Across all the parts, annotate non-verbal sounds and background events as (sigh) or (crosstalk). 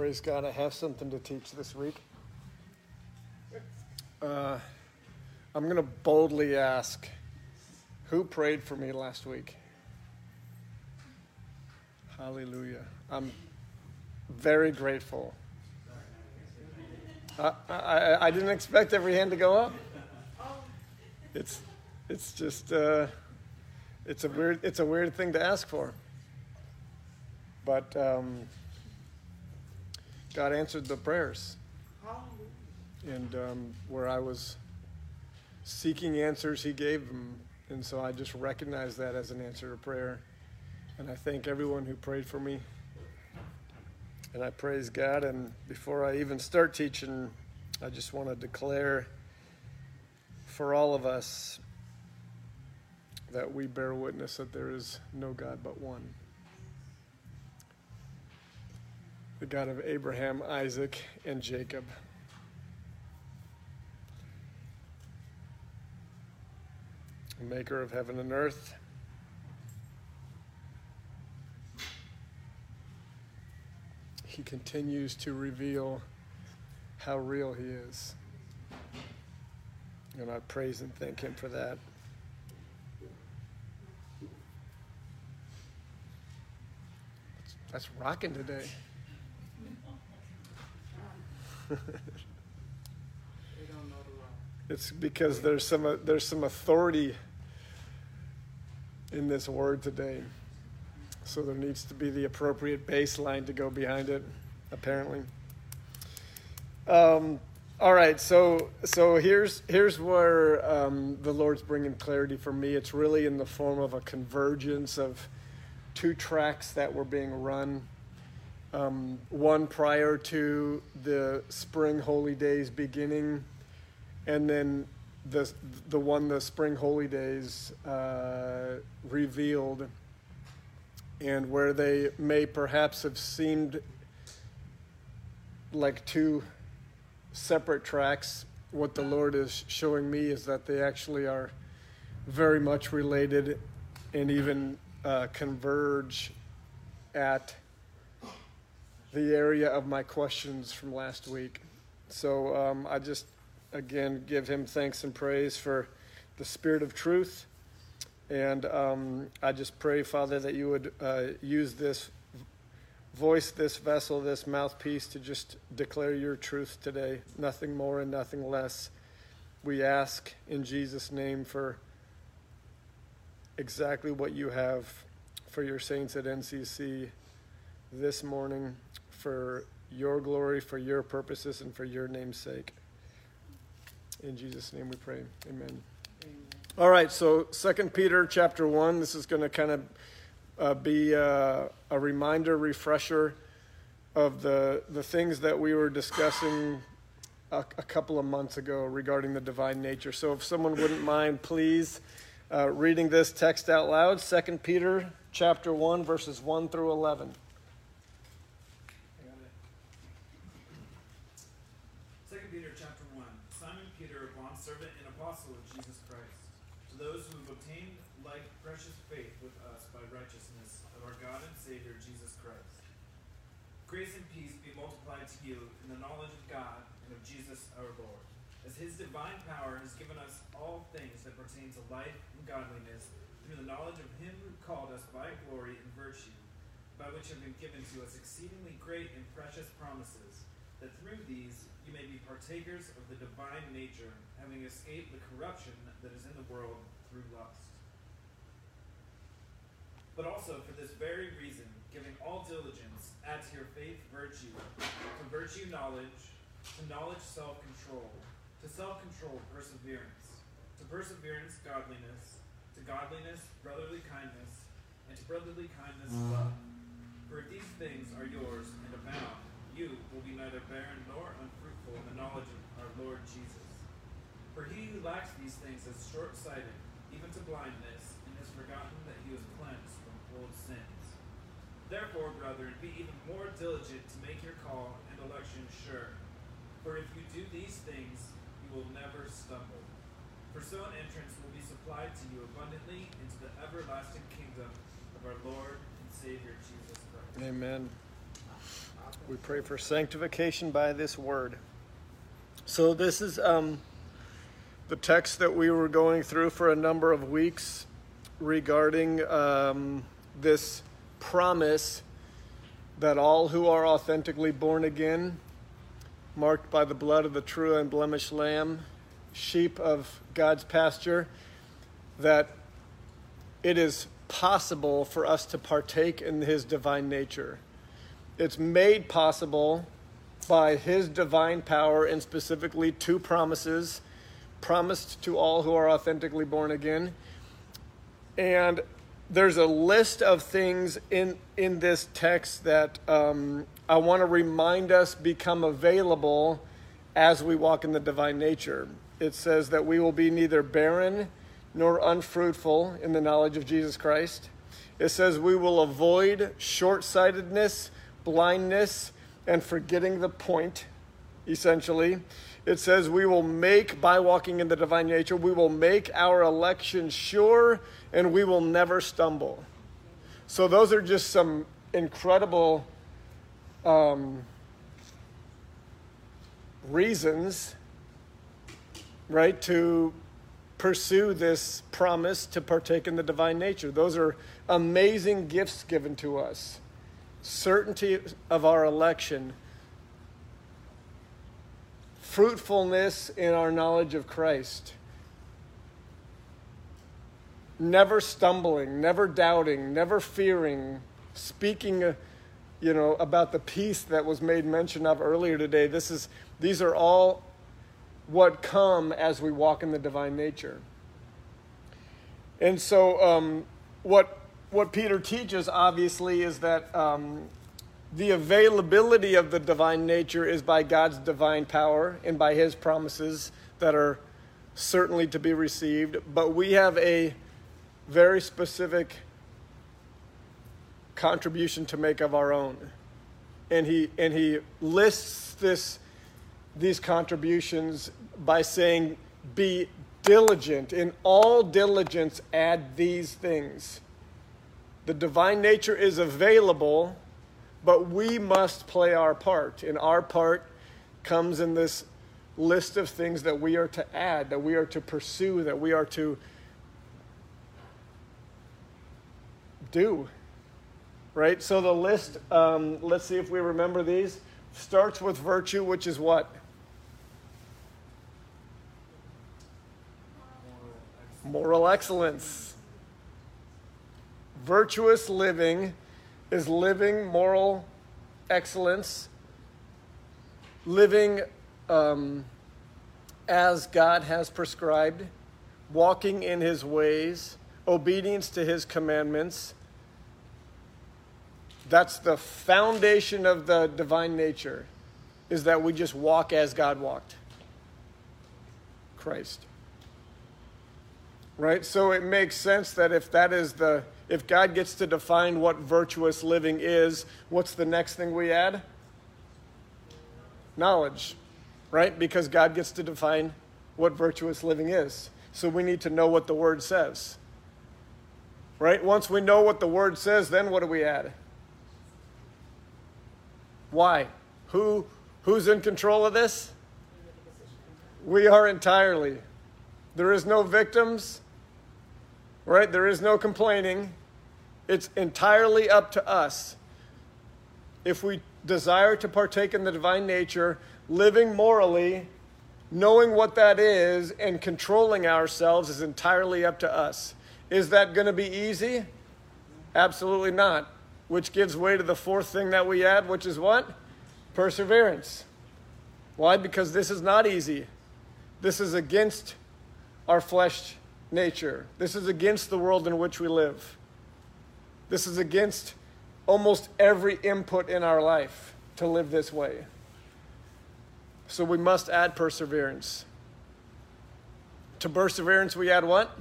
Praise God, I have something to teach this week. Uh, I'm going to boldly ask who prayed for me last week? Hallelujah. I'm very grateful. I, I, I didn't expect every hand to go up. It's, it's just, uh, it's a weird, it's a weird thing to ask for. But um, God answered the prayers. And um, where I was seeking answers, He gave them. And so I just recognize that as an answer to prayer. And I thank everyone who prayed for me. And I praise God. And before I even start teaching, I just want to declare for all of us that we bear witness that there is no God but one. The God of Abraham, Isaac, and Jacob. the Maker of heaven and earth. He continues to reveal how real He is. And I praise and thank Him for that. That's rocking today. It's because there's some there's some authority in this word today. So there needs to be the appropriate baseline to go behind it, apparently. Um, all right, so so here's here's where um, the Lord's bringing clarity for me. It's really in the form of a convergence of two tracks that were being run. Um, one prior to the spring holy days beginning, and then the the one the spring holy days uh, revealed, and where they may perhaps have seemed like two separate tracks. What the Lord is showing me is that they actually are very much related, and even uh, converge at the area of my questions from last week. So um, I just, again, give him thanks and praise for the spirit of truth. And um, I just pray, Father, that you would uh, use this voice, this vessel, this mouthpiece to just declare your truth today. Nothing more and nothing less. We ask in Jesus' name for exactly what you have for your saints at NCC this morning for your glory, for your purposes, and for your name's sake. In Jesus' name we pray. Amen. Amen. All right, so Second Peter chapter 1, this is going to kind of uh, be uh, a reminder, refresher of the, the things that we were discussing a, a, couple of months ago regarding the divine nature. So if someone wouldn't mind, please uh, reading this text out loud 2 peter chapter 1 verses 1 through 11 Second Peter chapter 1 Simon Peter, a bondservant and apostle of Jesus Christ, to those who have obtained like precious faith with us by righteousness of our God and Savior Jesus Christ. Grace and peace be multiplied to you in the knowledge of God and of Jesus our Lord, as his divine power has given us all things that and godliness through the knowledge of him who called us by glory and virtue, by which have been given to us exceedingly great and precious promises, that through these you may be partakers of the divine nature, having escaped the corruption that is in the world through lust. But also for this very reason, giving all diligence, add to your faith virtue, to virtue knowledge, to knowledge self control, to self control perseverance, to perseverance godliness to godliness, brotherly kindness, and to brotherly kindness, mm. love. For if these things are yours and abound, you will be neither barren nor unfruitful in the knowledge of our Lord Jesus. For he who lacks these things is short sighted, even to blindness, and has forgotten that he was cleansed from old sins. Therefore, brethren, be even more diligent to make your call and election sure. For if you do these things, you will never stumble. For so an entrance will be supplied to you abundantly into the everlasting kingdom of our Lord and Savior Jesus Christ. Amen. We pray for sanctification by this word. So, this is um, the text that we were going through for a number of weeks regarding um, this promise that all who are authentically born again, marked by the blood of the true and blemished lamb, sheep of God's pasture, that it is possible for us to partake in his divine nature. It's made possible by his divine power and specifically two promises promised to all who are authentically born again. And there's a list of things in, in this text that um, I want to remind us become available as we walk in the divine nature. It says that we will be neither barren nor unfruitful in the knowledge of Jesus Christ. It says we will avoid short sightedness, blindness, and forgetting the point, essentially. It says we will make, by walking in the divine nature, we will make our election sure and we will never stumble. So, those are just some incredible um, reasons, right, to pursue this promise to partake in the divine nature. Those are amazing gifts given to us. Certainty of our election, fruitfulness in our knowledge of Christ, never stumbling, never doubting, never fearing, speaking. Uh, you know about the peace that was made mention of earlier today this is these are all what come as we walk in the divine nature. And so, um, what what Peter teaches obviously is that um, the availability of the divine nature is by God's divine power and by His promises that are certainly to be received. But we have a very specific contribution to make of our own, and he and he lists this these contributions by saying, Be diligent. In all diligence, add these things. The divine nature is available, but we must play our part. And our part comes in this list of things that we are to add, that we are to pursue, that we are to do. Right? So the list, um, let's see if we remember these, starts with virtue, which is what? Moral excellence. Virtuous living is living moral excellence, living um, as God has prescribed, walking in his ways, obedience to his commandments. That's the foundation of the divine nature, is that we just walk as God walked. Christ right? So it makes sense that if that is the, if God gets to define what virtuous living is, what's the next thing we add? Knowledge, right? Because God gets to define what virtuous living is. So we need to know what the word says. Right? Once we know what the word says, then what do we add? Why? Who who's in control of this? We are entirely. There is no victims, right? There is no complaining. It's entirely up to us. If we desire to partake in the divine nature, living morally, knowing what that is, and controlling ourselves is entirely up to us. Is that going to be easy? Absolutely not. Which gives way to the fourth thing that we add, which is what? Perseverance. Why? Because this is not easy. This is against our flesh nature. This is against the world in which we live. This is against almost every input in our life to live this way. So we must add perseverance. To perseverance, we add what?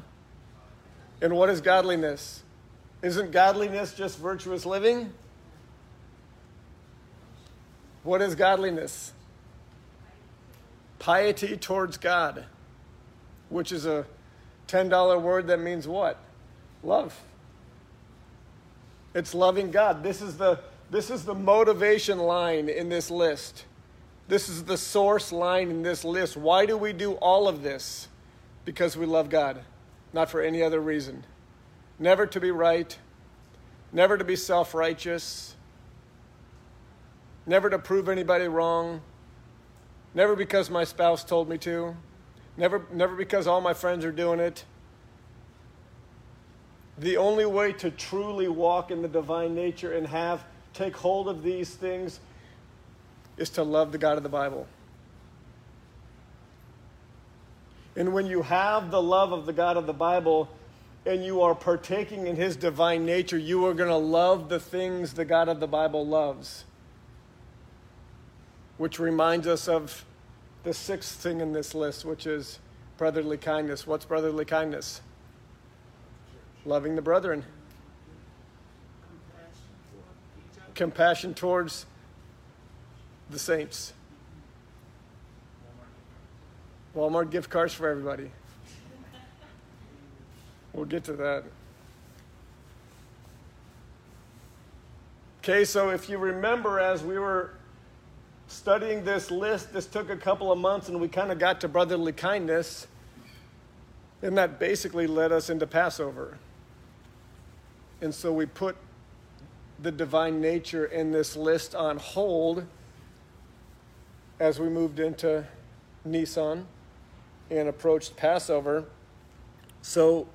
And what is godliness? Isn't godliness just virtuous living? What is godliness? Piety towards God, which is a $10 word that means what? Love. It's loving God. This is the This is the motivation line in this list. This is the source line in this list. Why do we do all of this? Because we love God, not for any other reason. Never to be right, never to be self righteous, never to prove anybody wrong, never because my spouse told me to, never, never because all my friends are doing it. The only way to truly walk in the divine nature and have take hold of these things is to love the God of the Bible. And when you have the love of the God of the Bible and you are partaking in his divine nature, you are going to love the things the God of the Bible loves. Which reminds us of the sixth thing in this list, which is brotherly kindness. What's brotherly kindness? Loving the brethren. Compassion towards the saints. Walmart gift cards for everybody. We'll get to that. Okay, so if you remember, as we were studying this list, this took a couple of months and we kind of got to brotherly kindness. And that basically led us into Passover. And so we put the divine nature in this list on hold as we moved into Nisan and approached Passover. So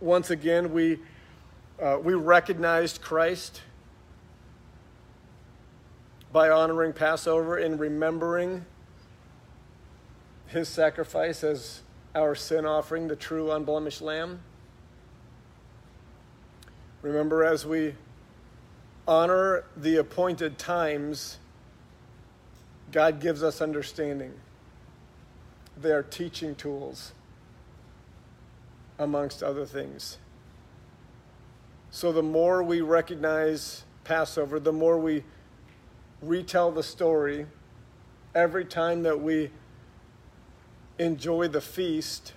once again, we, uh, we recognized Christ by honoring Passover and remembering his sacrifice as our sin offering, the true unblemished lamb. Remember, as we honor the appointed times, God gives us understanding. They are teaching tools, amongst other things. So, the more we recognize Passover, the more we retell the story, every time that we enjoy the feast,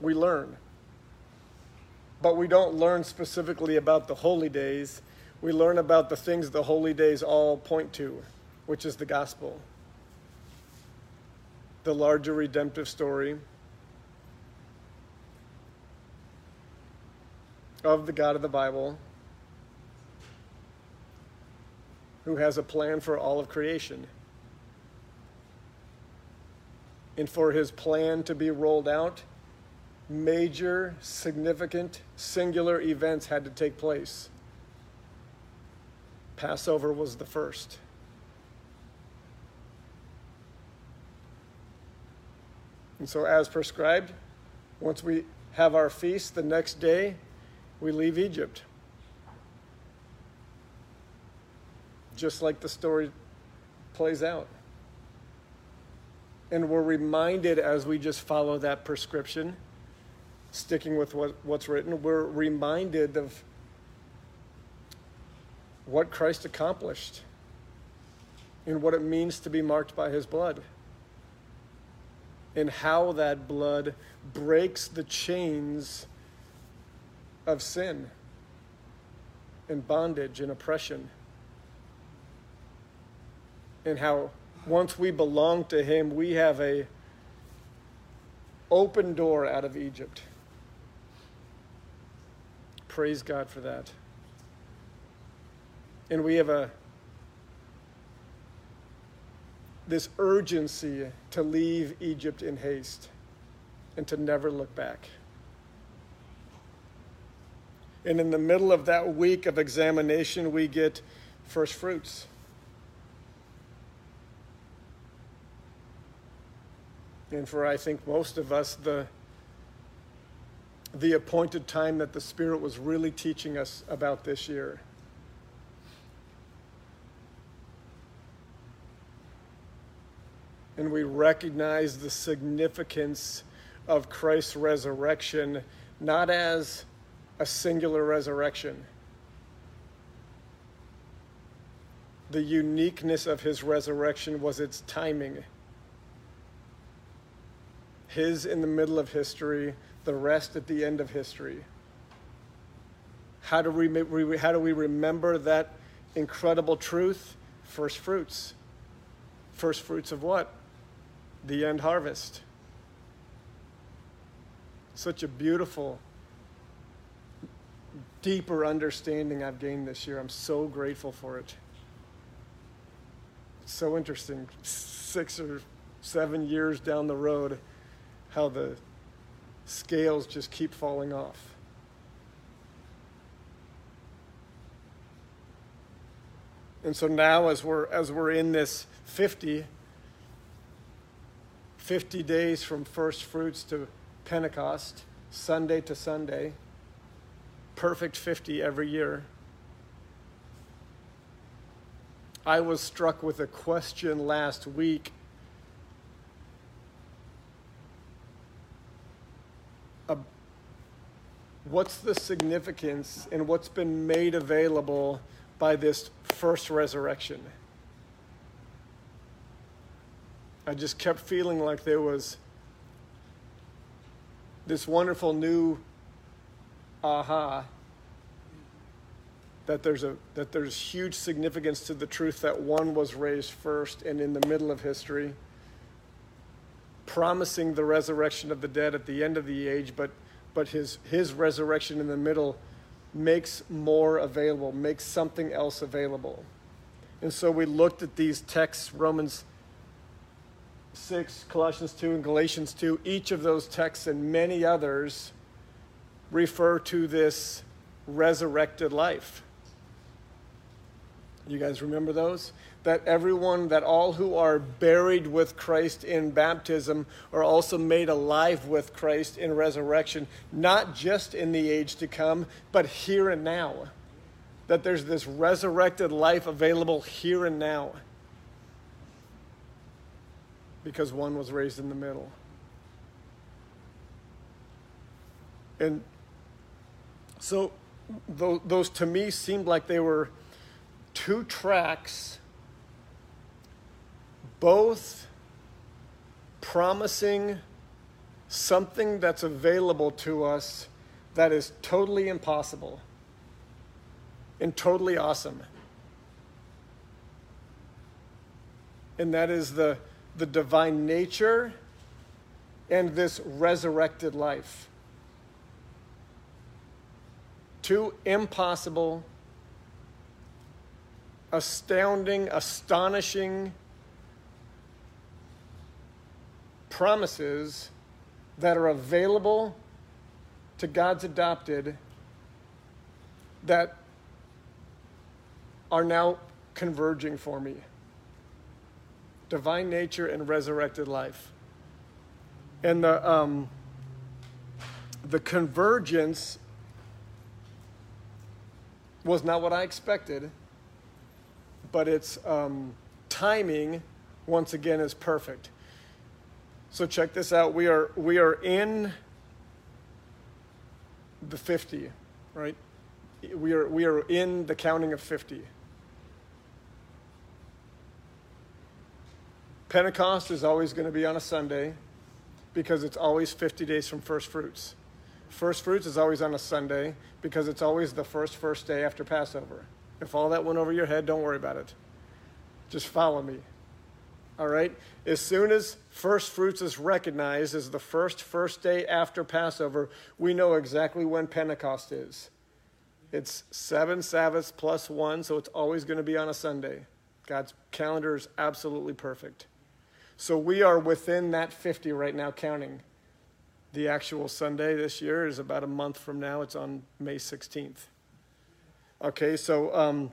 we learn. But we don't learn specifically about the holy days. We learn about the things the holy days all point to, which is the gospel, the larger redemptive story of the God of the Bible who has a plan for all of creation. And for his plan to be rolled out, major, significant, singular events had to take place. Passover was the first. And so, as prescribed, once we have our feast, the next day we leave Egypt. Just like the story plays out. And we're reminded as we just follow that prescription, sticking with what, what's written, we're reminded of what Christ accomplished and what it means to be marked by his blood and how that blood breaks the chains of sin and bondage and oppression. And how once we belong to him, we have a open door out of Egypt. Praise God for that. And we have a this urgency to leave Egypt in haste and to never look back. And in the middle of that week of examination, we get first fruits. And for I think most of us, the, the appointed time that the Spirit was really teaching us about this year. And we recognize the significance of Christ's resurrection not as a singular resurrection. The uniqueness of his resurrection was its timing. His in the middle of history, the rest at the end of history. How do we, how do we remember that incredible truth first fruits. First fruits of what? The end harvest. Such a beautiful, deeper understanding I've gained this year. I'm so grateful for it. So interesting. Six or seven years down the road, how the scales just keep falling off. And so now as we're as we're in this 50 50 days from first fruits to Pentecost, Sunday to Sunday, perfect 50 every year. I was struck with a question last week what's the significance and what's been made available by this first resurrection? I just kept feeling like there was this wonderful new aha that there's a that there's huge significance to the truth that one was raised first and in the middle of history promising the resurrection of the dead at the end of the age but but his his resurrection in the middle makes more available makes something else available and so we looked at these texts Romans 6, Colossians 2, and Galatians 2, each of those texts and many others refer to this resurrected life. You guys remember those? That everyone, that all who are buried with Christ in baptism are also made alive with Christ in resurrection, not just in the age to come, but here and now. That there's this resurrected life available here and now because one was raised in the middle. And so those to me seemed like they were two tracks, both promising something that's available to us that is totally impossible and totally awesome. And that is the the divine nature and this resurrected life. Two impossible, astounding, astonishing promises that are available to God's adopted that are now converging for me divine nature and resurrected life. And the, um, the convergence was not what I expected, but its um, timing, once again, is perfect. So check this out. We are, we are in the 50, right? We are, we are in the counting of 50. Pentecost is always going to be on a Sunday because it's always 50 days from first fruits. First fruits is always on a Sunday because it's always the first first day after Passover. If all that went over your head, don't worry about it. Just follow me. All right? As soon as first fruits is recognized as the first first day after Passover, we know exactly when Pentecost is. It's seven Sabbaths plus one, so it's always going to be on a Sunday. God's calendar is absolutely perfect. So we are within that 50 right now, counting. The actual Sunday this year is about a month from now. It's on May 16th. Okay, so um,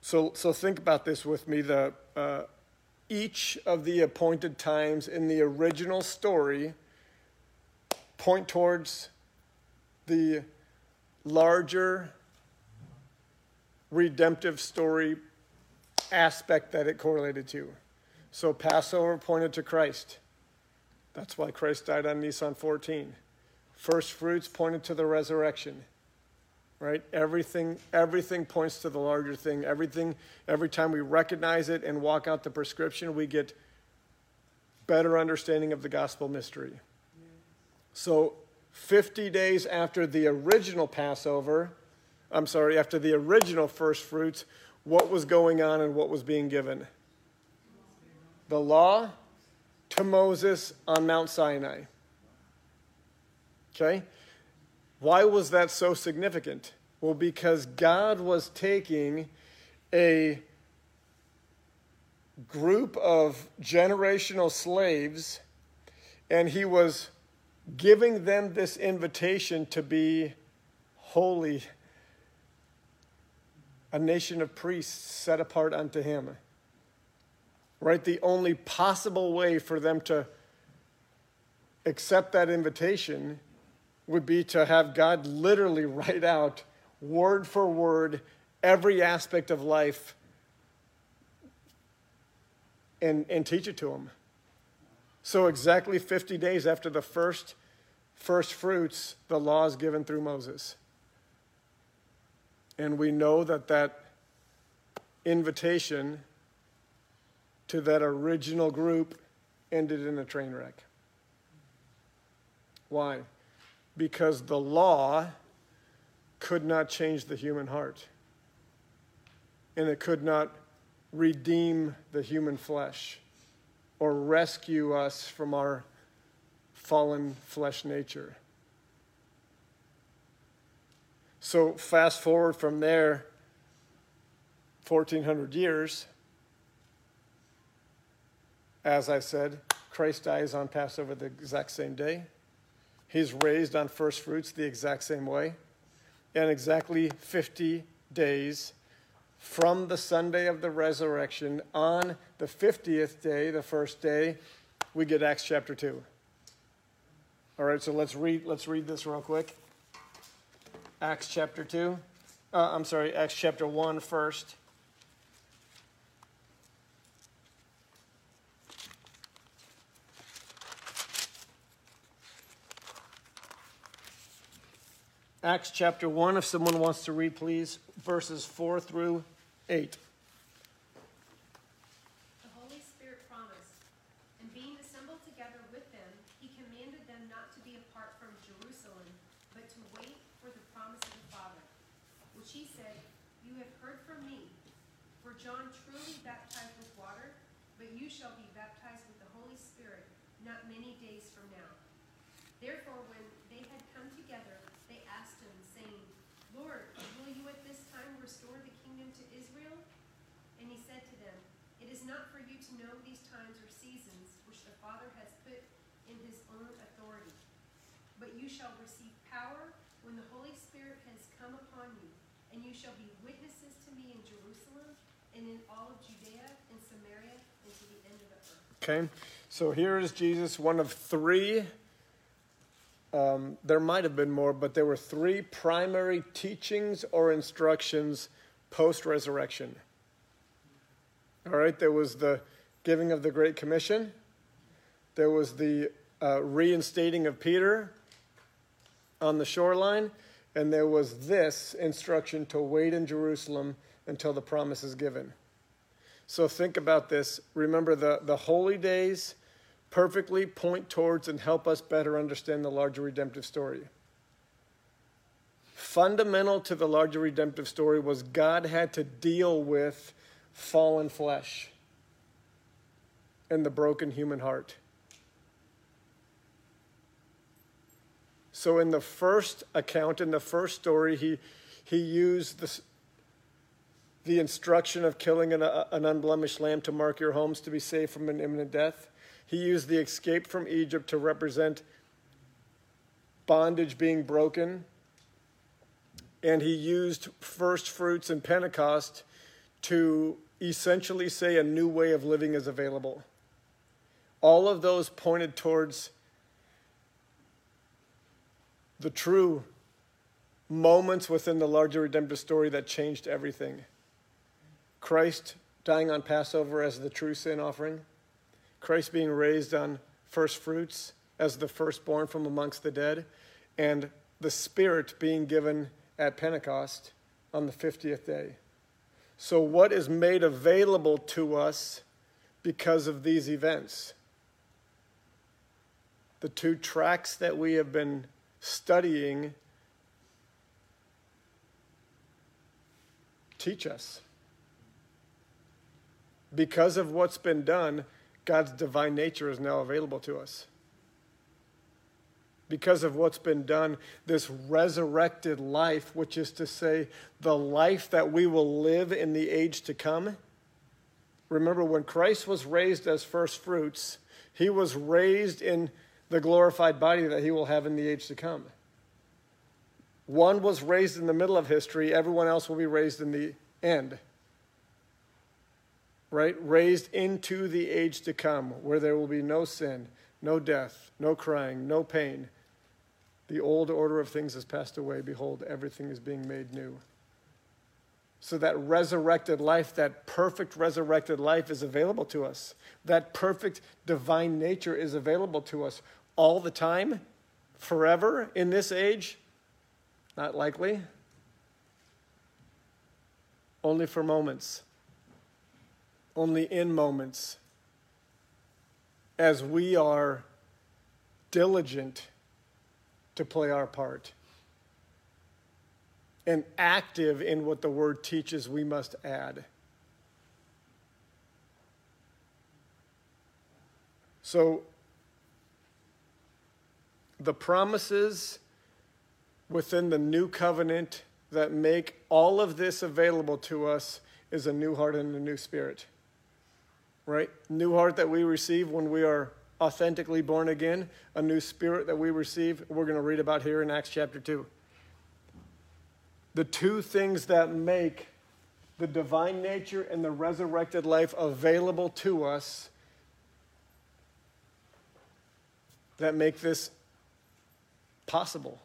so so think about this with me. The uh, each of the appointed times in the original story point towards the larger redemptive story aspect that it correlated to. So Passover pointed to Christ. That's why Christ died on Nisan 14. First fruits pointed to the resurrection. Right? Everything everything points to the larger thing. Everything every time we recognize it and walk out the prescription, we get better understanding of the gospel mystery. So 50 days after the original Passover, I'm sorry, after the original first fruits, what was going on and what was being given? The law to Moses on Mount Sinai. Okay? Why was that so significant? Well, because God was taking a group of generational slaves and he was giving them this invitation to be holy, a nation of priests set apart unto him. Right? The only possible way for them to accept that invitation would be to have God literally (laughs) write out word for word every aspect of life and, and teach it to them. So, exactly 50 days after the first first fruits, the law is given through Moses. And we know that that invitation to that original group ended in a train wreck. Why? Because the law could not change the human heart, and it could not redeem the human flesh or rescue us from our fallen flesh nature. So, fast forward from there 1400 years. As I said, Christ dies on Passover the exact same day. He's raised on first fruits the exact same way. And exactly 50 days from the Sunday of the resurrection, on the 50th day, the first day, we get Acts chapter 2. All right, so let's read let's read this real quick. Acts chapter 2. Uh, I'm sorry, Acts chapter 1 first. Acts chapter 1, if someone wants to read, please, verses 4 through 8. shall receive power when the Holy Spirit has come upon you, and you shall be witnesses to me in Jerusalem and in all of Judea and Samaria and to the end of the earth. Okay, so here is Jesus, one of three. Um, there might have been more, but there were three primary teachings or instructions post resurrection. All right, there was the giving of the Great Commission, there was the uh, reinstating of Peter, on the shoreline, and there was this instruction to wait in Jerusalem until the promise is given. So think about this. Remember, the, the holy days perfectly point towards and help us better understand the larger redemptive story. Fundamental to the larger redemptive story was God had to deal with fallen flesh and the broken human heart. So in the first account, in the first story, he, he used the, the instruction of killing an, uh, an unblemished lamb to mark your homes to be safe from an imminent death. He used the escape from Egypt to represent bondage being broken. And he used first fruits and Pentecost to essentially say a new way of living is available. All of those pointed towards the true moments within the larger redemptive story that changed everything. Christ dying on Passover as the true sin offering, Christ being raised on first fruits as the firstborn from amongst the dead, and the Spirit being given at Pentecost on the 50th day. So, what is made available to us because of these events? The two tracks that we have been studying teach us. Because of what's been done, God's divine nature is now available to us. Because of what's been done, this resurrected life, which is to say, the life that we will live in the age to come. Remember, when Christ was raised as first fruits, he was raised in the glorified body that he will have in the age to come. One was raised in the middle of history, everyone else will be raised in the end. Right? Raised into the age to come, where there will be no sin, no death, no crying, no pain. The old order of things has passed away. Behold, everything is being made new. So that resurrected life, that perfect resurrected life is available to us. That perfect divine nature is available to us all the time, forever in this age not likely. Only for moments. Only in moments. As we are diligent to play our part and active in what the word teaches, we must add. So, the promises within the new covenant that make all of this available to us is a new heart and a new spirit. Right? New heart that we receive when we are authentically born again, a new spirit that we receive, we're going to read about here in Acts chapter 2. The two things that make the divine nature and the resurrected life available to us that make this possible.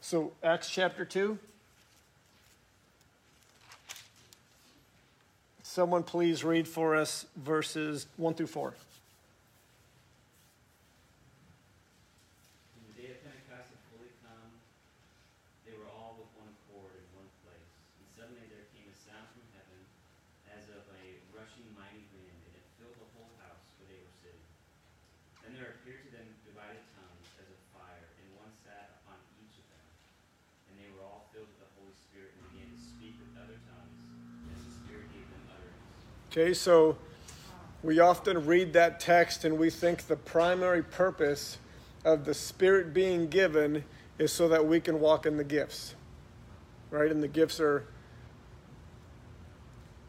So, Acts chapter 2. Someone please read for us verses 1 through 4. Okay, so we often read that text and we think the primary purpose of the Spirit being given is so that we can walk in the gifts, right? And the gifts are,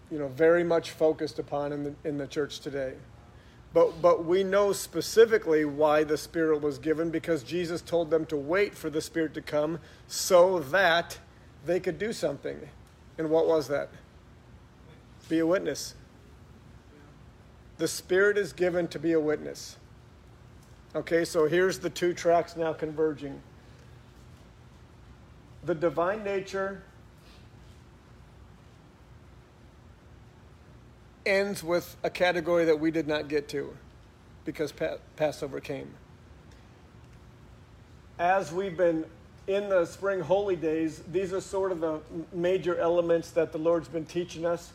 you know, very much focused upon in the, in the church today. But, but we know specifically why the Spirit was given because Jesus told them to wait for the Spirit to come so that they could do something. And what was that? Be a witness. The Spirit is given to be a witness. Okay, so here's the two tracks now converging. The divine nature ends with a category that we did not get to because Passover came. As we've been in the spring holy days, these are sort of the major elements that the Lord's been teaching us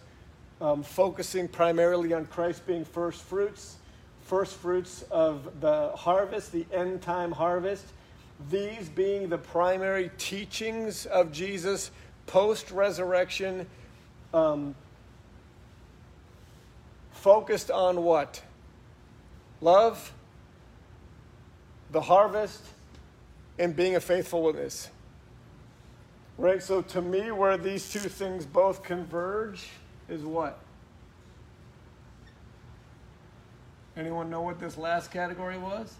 um, focusing primarily on Christ being first fruits, first fruits of the harvest, the end time harvest. These being the primary teachings of Jesus post resurrection, um, focused on what? Love, the harvest, and being a faithful witness. Right? So, to me, where these two things both converge is what? Anyone know what this last category was?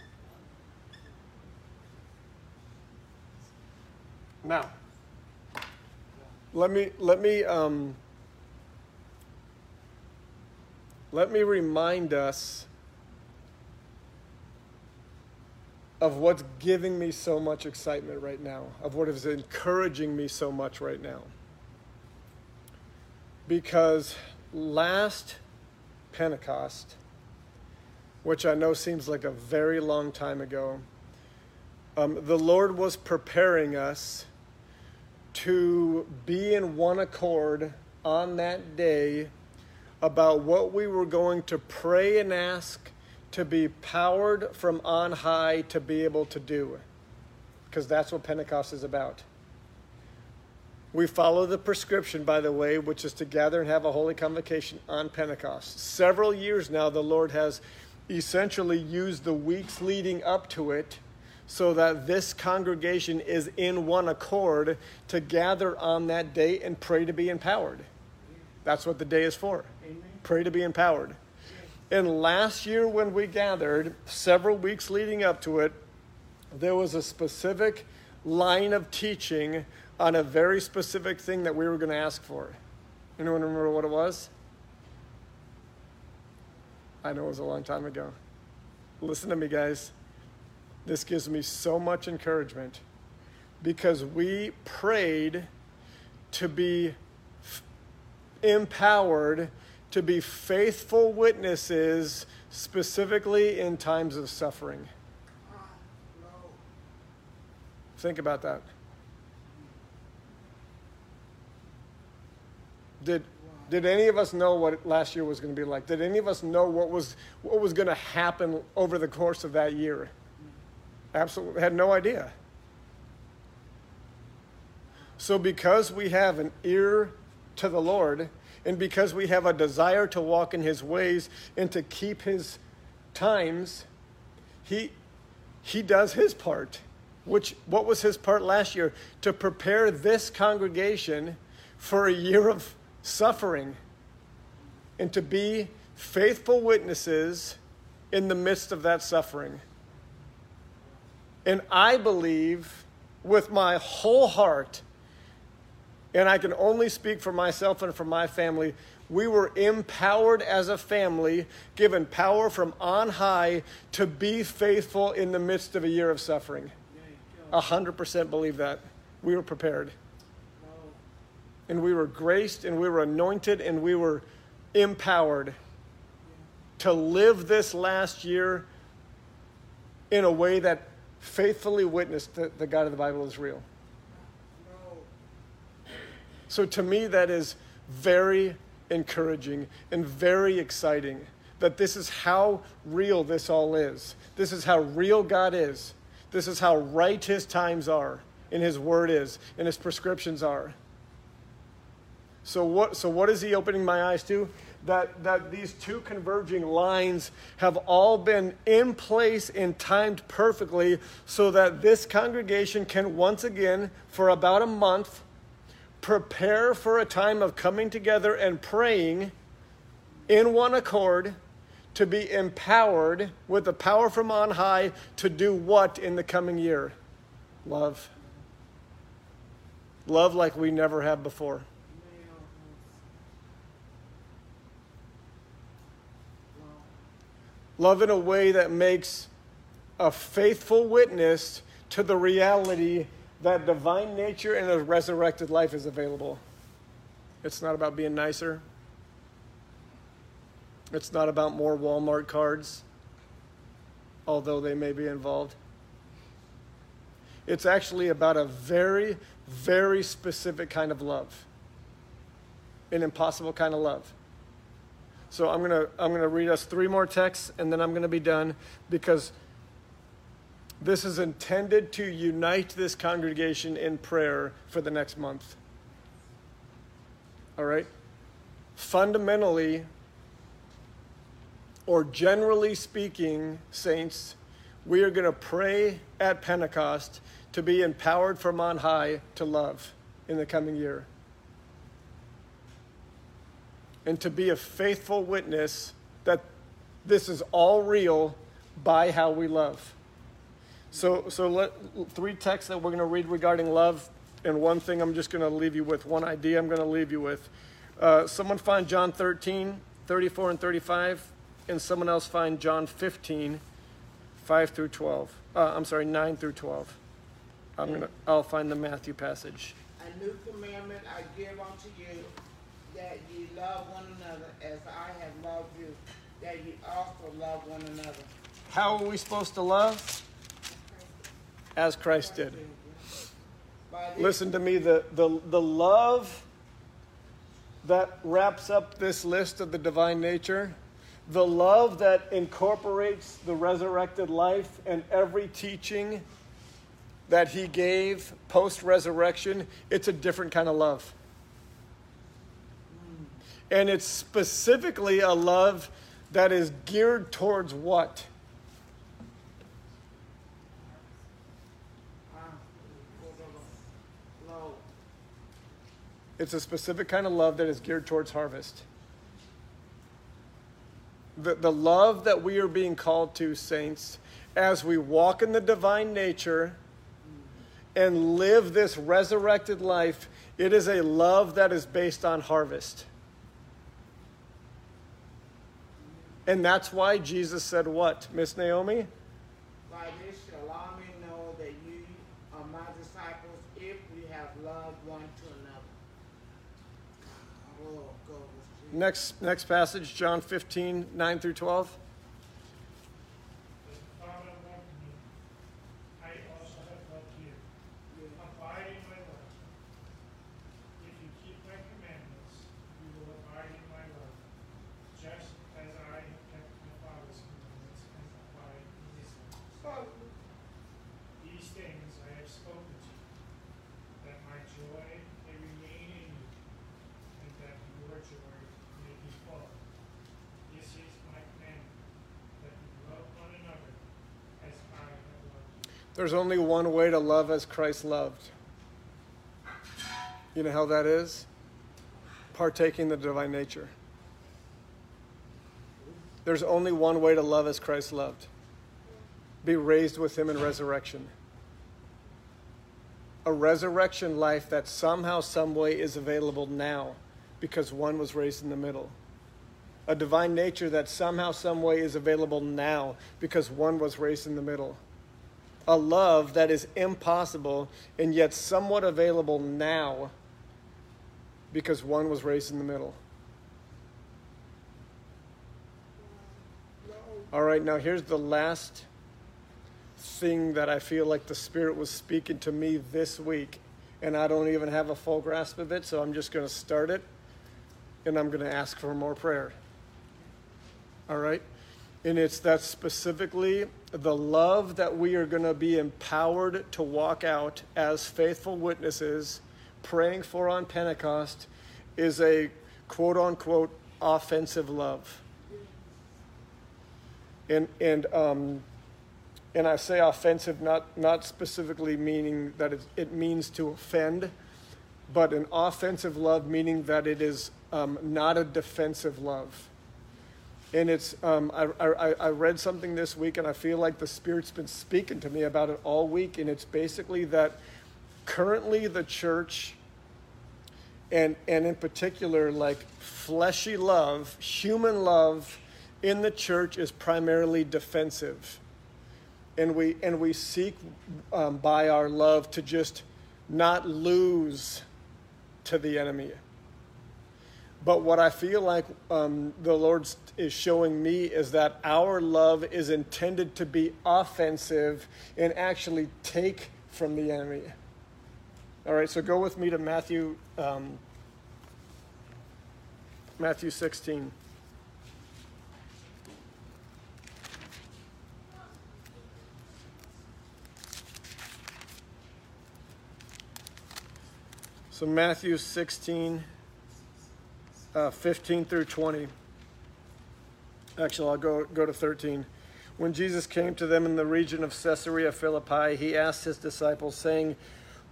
Now, let me let me um, let me remind us of what's giving me so much excitement right now, of what is encouraging me so much right now because last Pentecost, which I know seems like a very long time ago, um, the Lord was preparing us to be in one accord on that day about what we were going to pray and ask to be powered from on high to be able to do. Because that's what Pentecost is about. We follow the prescription, by the way, which is to gather and have a holy convocation on Pentecost. Several years now, the Lord has essentially used the weeks leading up to it so that this congregation is in one accord to gather on that day and pray to be empowered. That's what the day is for. Amen. Pray to be empowered. And last year, when we gathered, several weeks leading up to it, there was a specific line of teaching on a very specific thing that we were going to ask for. Anyone remember what it was? I know it was a long time ago. Listen to me, guys. This gives me so much encouragement because we prayed to be f- empowered to be faithful witnesses, specifically in times of suffering. Think about that. Did did any of us know what last year was going to be like? Did any of us know what was what was going to happen over the course of that year? Absolutely had no idea. So because we have an ear to the Lord and because we have a desire to walk in his ways and to keep his times, he he does his part. Which what was his part last year? To prepare this congregation for a year of suffering and to be faithful witnesses in the midst of that suffering. And I believe with my whole heart, and I can only speak for myself and for my family, we were empowered as a family, given power from on high to be faithful in the midst of a year of suffering. A hundred percent believe that. We were prepared. And we were graced and we were anointed and we were empowered to live this last year in a way that faithfully witnessed that the God of the Bible is real. So to me, that is very encouraging and very exciting that this is how real this all is. This is how real God is. This is how right his times are and his word is and his prescriptions are. So what so what is he opening my eyes to? That that these two converging lines have all been in place and timed perfectly so that this congregation can once again for about a month prepare for a time of coming together and praying in one accord to be empowered with the power from on high to do what in the coming year? Love. Love like we never have before. Man. Wow. Love in a way that makes a faithful witness to the reality that divine nature and a resurrected life is available. It's not about being nicer. It's not about more Walmart cards, although they may be involved. It's actually about a very, very specific kind of love, an impossible kind of love. So I'm going to I'm to read us three more texts and then I'm going to be done because this is intended to unite this congregation in prayer for the next month. All right? Fundamentally, or generally speaking, saints, we are going to pray at Pentecost to be empowered from on high to love in the coming year. And to be a faithful witness that this is all real by how we love. So, so let, three texts that we're going to read regarding love, and one thing I'm just going to leave you with, one idea I'm going to leave you with. Uh, someone find John 13, 34 and 35, and someone else find John 15, 5 through 12. Uh, I'm sorry, 9 through 12. I'm gonna, I'll find the Matthew passage. A new commandment I give unto you, that ye love one another as I have loved you, that ye also love one another. How are we supposed to love? As Christ did. Listen to me, the, the, the love that wraps up this list of the divine nature, the love that incorporates the resurrected life and every teaching that he gave post resurrection, it's a different kind of love. And it's specifically a love that is geared towards what? It's a specific kind of love that is geared towards harvest. The, the love that we are being called to, saints, as we walk in the divine nature and live this resurrected life, it is a love that is based on harvest. And that's why Jesus said, What, Miss Naomi? By this shall all men know that you are my disciples if we have loved one to another. Oh, go. Next, next passage, John 15, 9 through 12. The Father loved me, I also have loved you. Abide in my love. If you keep my commandments, you will abide in my love, just as I have kept my Father's commandments and abide in his love. These things I have spoken to you, that my joy may remain in you, and that your joy may be full. This is my commandment, that you love one another as I have loved you. There's only one way to love as Christ loved. You know how that is? Partaking the divine nature. There's only one way to love as Christ loved be raised with him in resurrection. A resurrection life that somehow, some way is available now because one was raised in the middle. A divine nature that somehow, some way is available now because one was raised in the middle a love that is impossible and yet somewhat available now because one was raised in the middle. All right, now here's the last thing that I feel like the Spirit was speaking to me this week, and I don't even have a full grasp of it, so I'm just going to start it and I'm going to ask for more prayer. All right? And it's that specifically the love that we are going to be empowered to walk out as faithful witnesses, praying for on Pentecost, is a quote unquote offensive love. And, and, um, and I say offensive not, not specifically meaning that it, it means to offend, but an offensive love meaning that it is um, not a defensive love. And it's, um, I, I, I read something this week, and I feel like the Spirit's been speaking to me about it all week. And it's basically that currently the church, and, and in particular, like fleshy love, human love in the church is primarily defensive. And we, and we seek um, by our love to just not lose to the enemy. But what I feel like um, the Lord is showing me is that our love is intended to be offensive and actually take from the enemy. All right, so go with me to Matthew, um, Matthew 16. So Matthew 16 uh, 15 through 20. Actually, I'll go, go to 13. When Jesus came to them in the region of Caesarea Philippi, he asked his disciples, saying,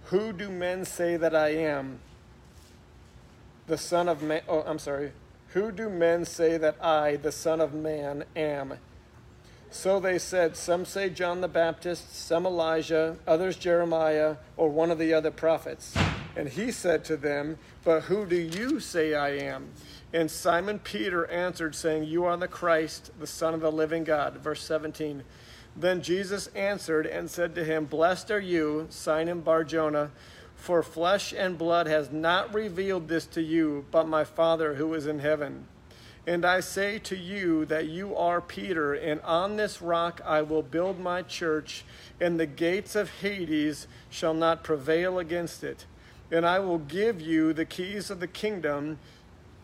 Who do men say that I am? The Son of Man. Oh, I'm sorry. Who do men say that I, the Son of Man, am? So they said, Some say John the Baptist, some Elijah, others Jeremiah, or one of the other prophets. And he said to them, But who do you say I am? And Simon Peter answered, saying, You are the Christ, the Son of the living God. Verse 17. Then Jesus answered and said to him, Blessed are you, Simon Barjona, for flesh and blood has not revealed this to you, but my Father who is in heaven. And I say to you that you are Peter, and on this rock I will build my church, and the gates of Hades shall not prevail against it. And I will give you the keys of the kingdom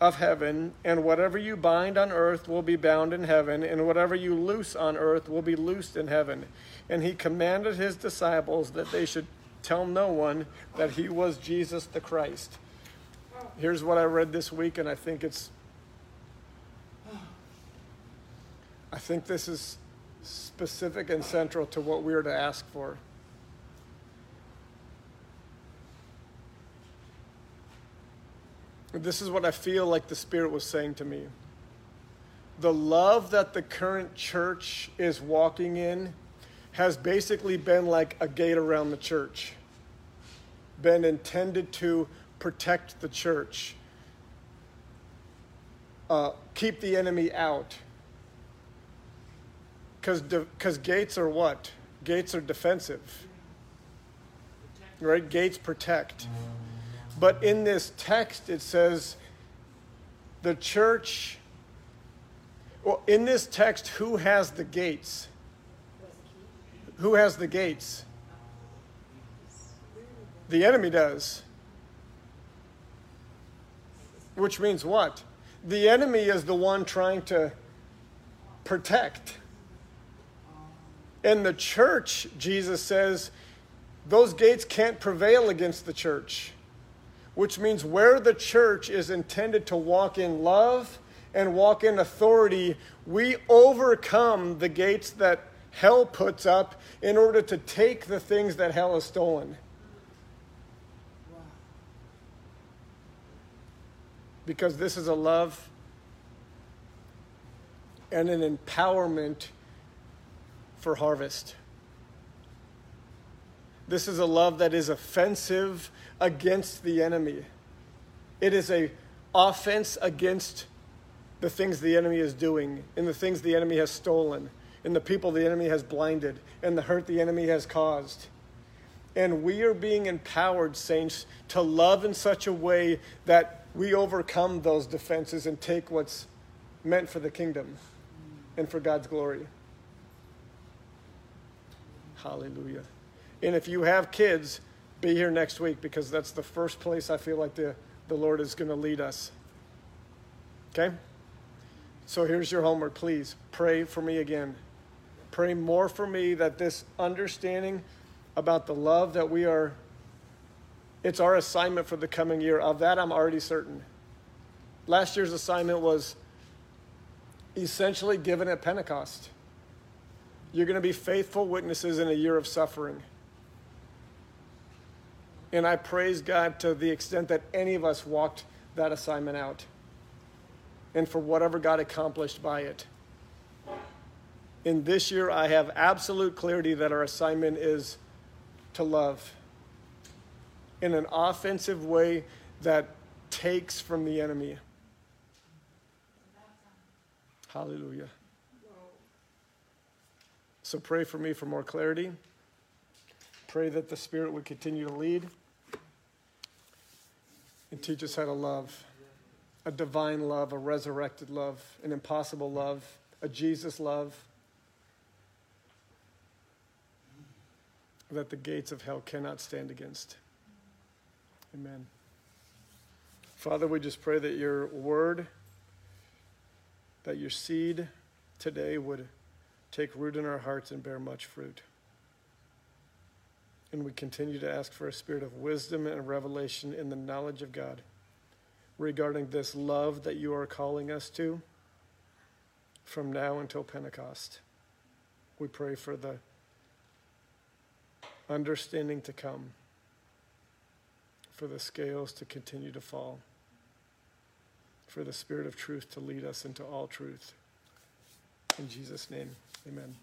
of heaven, and whatever you bind on earth will be bound in heaven, and whatever you loose on earth will be loosed in heaven. And he commanded his disciples that they should tell no one that he was Jesus the Christ. Here's what I read this week, and I think it's. I think this is specific and central to what we are to ask for. This is what I feel like the Spirit was saying to me. The love that the current church is walking in has basically been like a gate around the church, been intended to protect the church, uh, keep the enemy out. Because de- gates are what? Gates are defensive, right? Gates protect. But in this text, it says the church, well, in this text, who has the gates? Who has the gates? The enemy does. Which means what? The enemy is the one trying to protect. And the church, Jesus says, those gates can't prevail against the church which means where the church is intended to walk in love and walk in authority, we overcome the gates that hell puts up in order to take the things that hell has stolen. Because this is a love and an empowerment for harvest. This is a love that is offensive against the enemy. It is a offense against the things the enemy is doing, and the things the enemy has stolen, and the people the enemy has blinded, and the hurt the enemy has caused. And we are being empowered, saints, to love in such a way that we overcome those defenses and take what's meant for the kingdom and for God's glory. Hallelujah. And if you have kids, be here next week because that's the first place I feel like the, the Lord is going to lead us. Okay? So here's your homework. Please pray for me again. Pray more for me that this understanding about the love that we are, it's our assignment for the coming year. Of that, I'm already certain. Last year's assignment was essentially given at Pentecost. You're going to be faithful witnesses in a year of suffering. And I praise God to the extent that any of us walked that assignment out and for whatever God accomplished by it. In this year, I have absolute clarity that our assignment is to love in an offensive way that takes from the enemy. Hallelujah. So pray for me for more clarity. Pray that the Spirit would continue to lead and teach us how to love a divine love, a resurrected love, an impossible love, a Jesus love that the gates of hell cannot stand against. Amen. Father, we just pray that your word, that your seed today would take root in our hearts and bear much fruit. And we continue to ask for a spirit of wisdom and revelation in the knowledge of God regarding this love that you are calling us to from now until Pentecost. We pray for the understanding to come, for the scales to continue to fall, for the Spirit of truth to lead us into all truth. In Jesus' name, amen.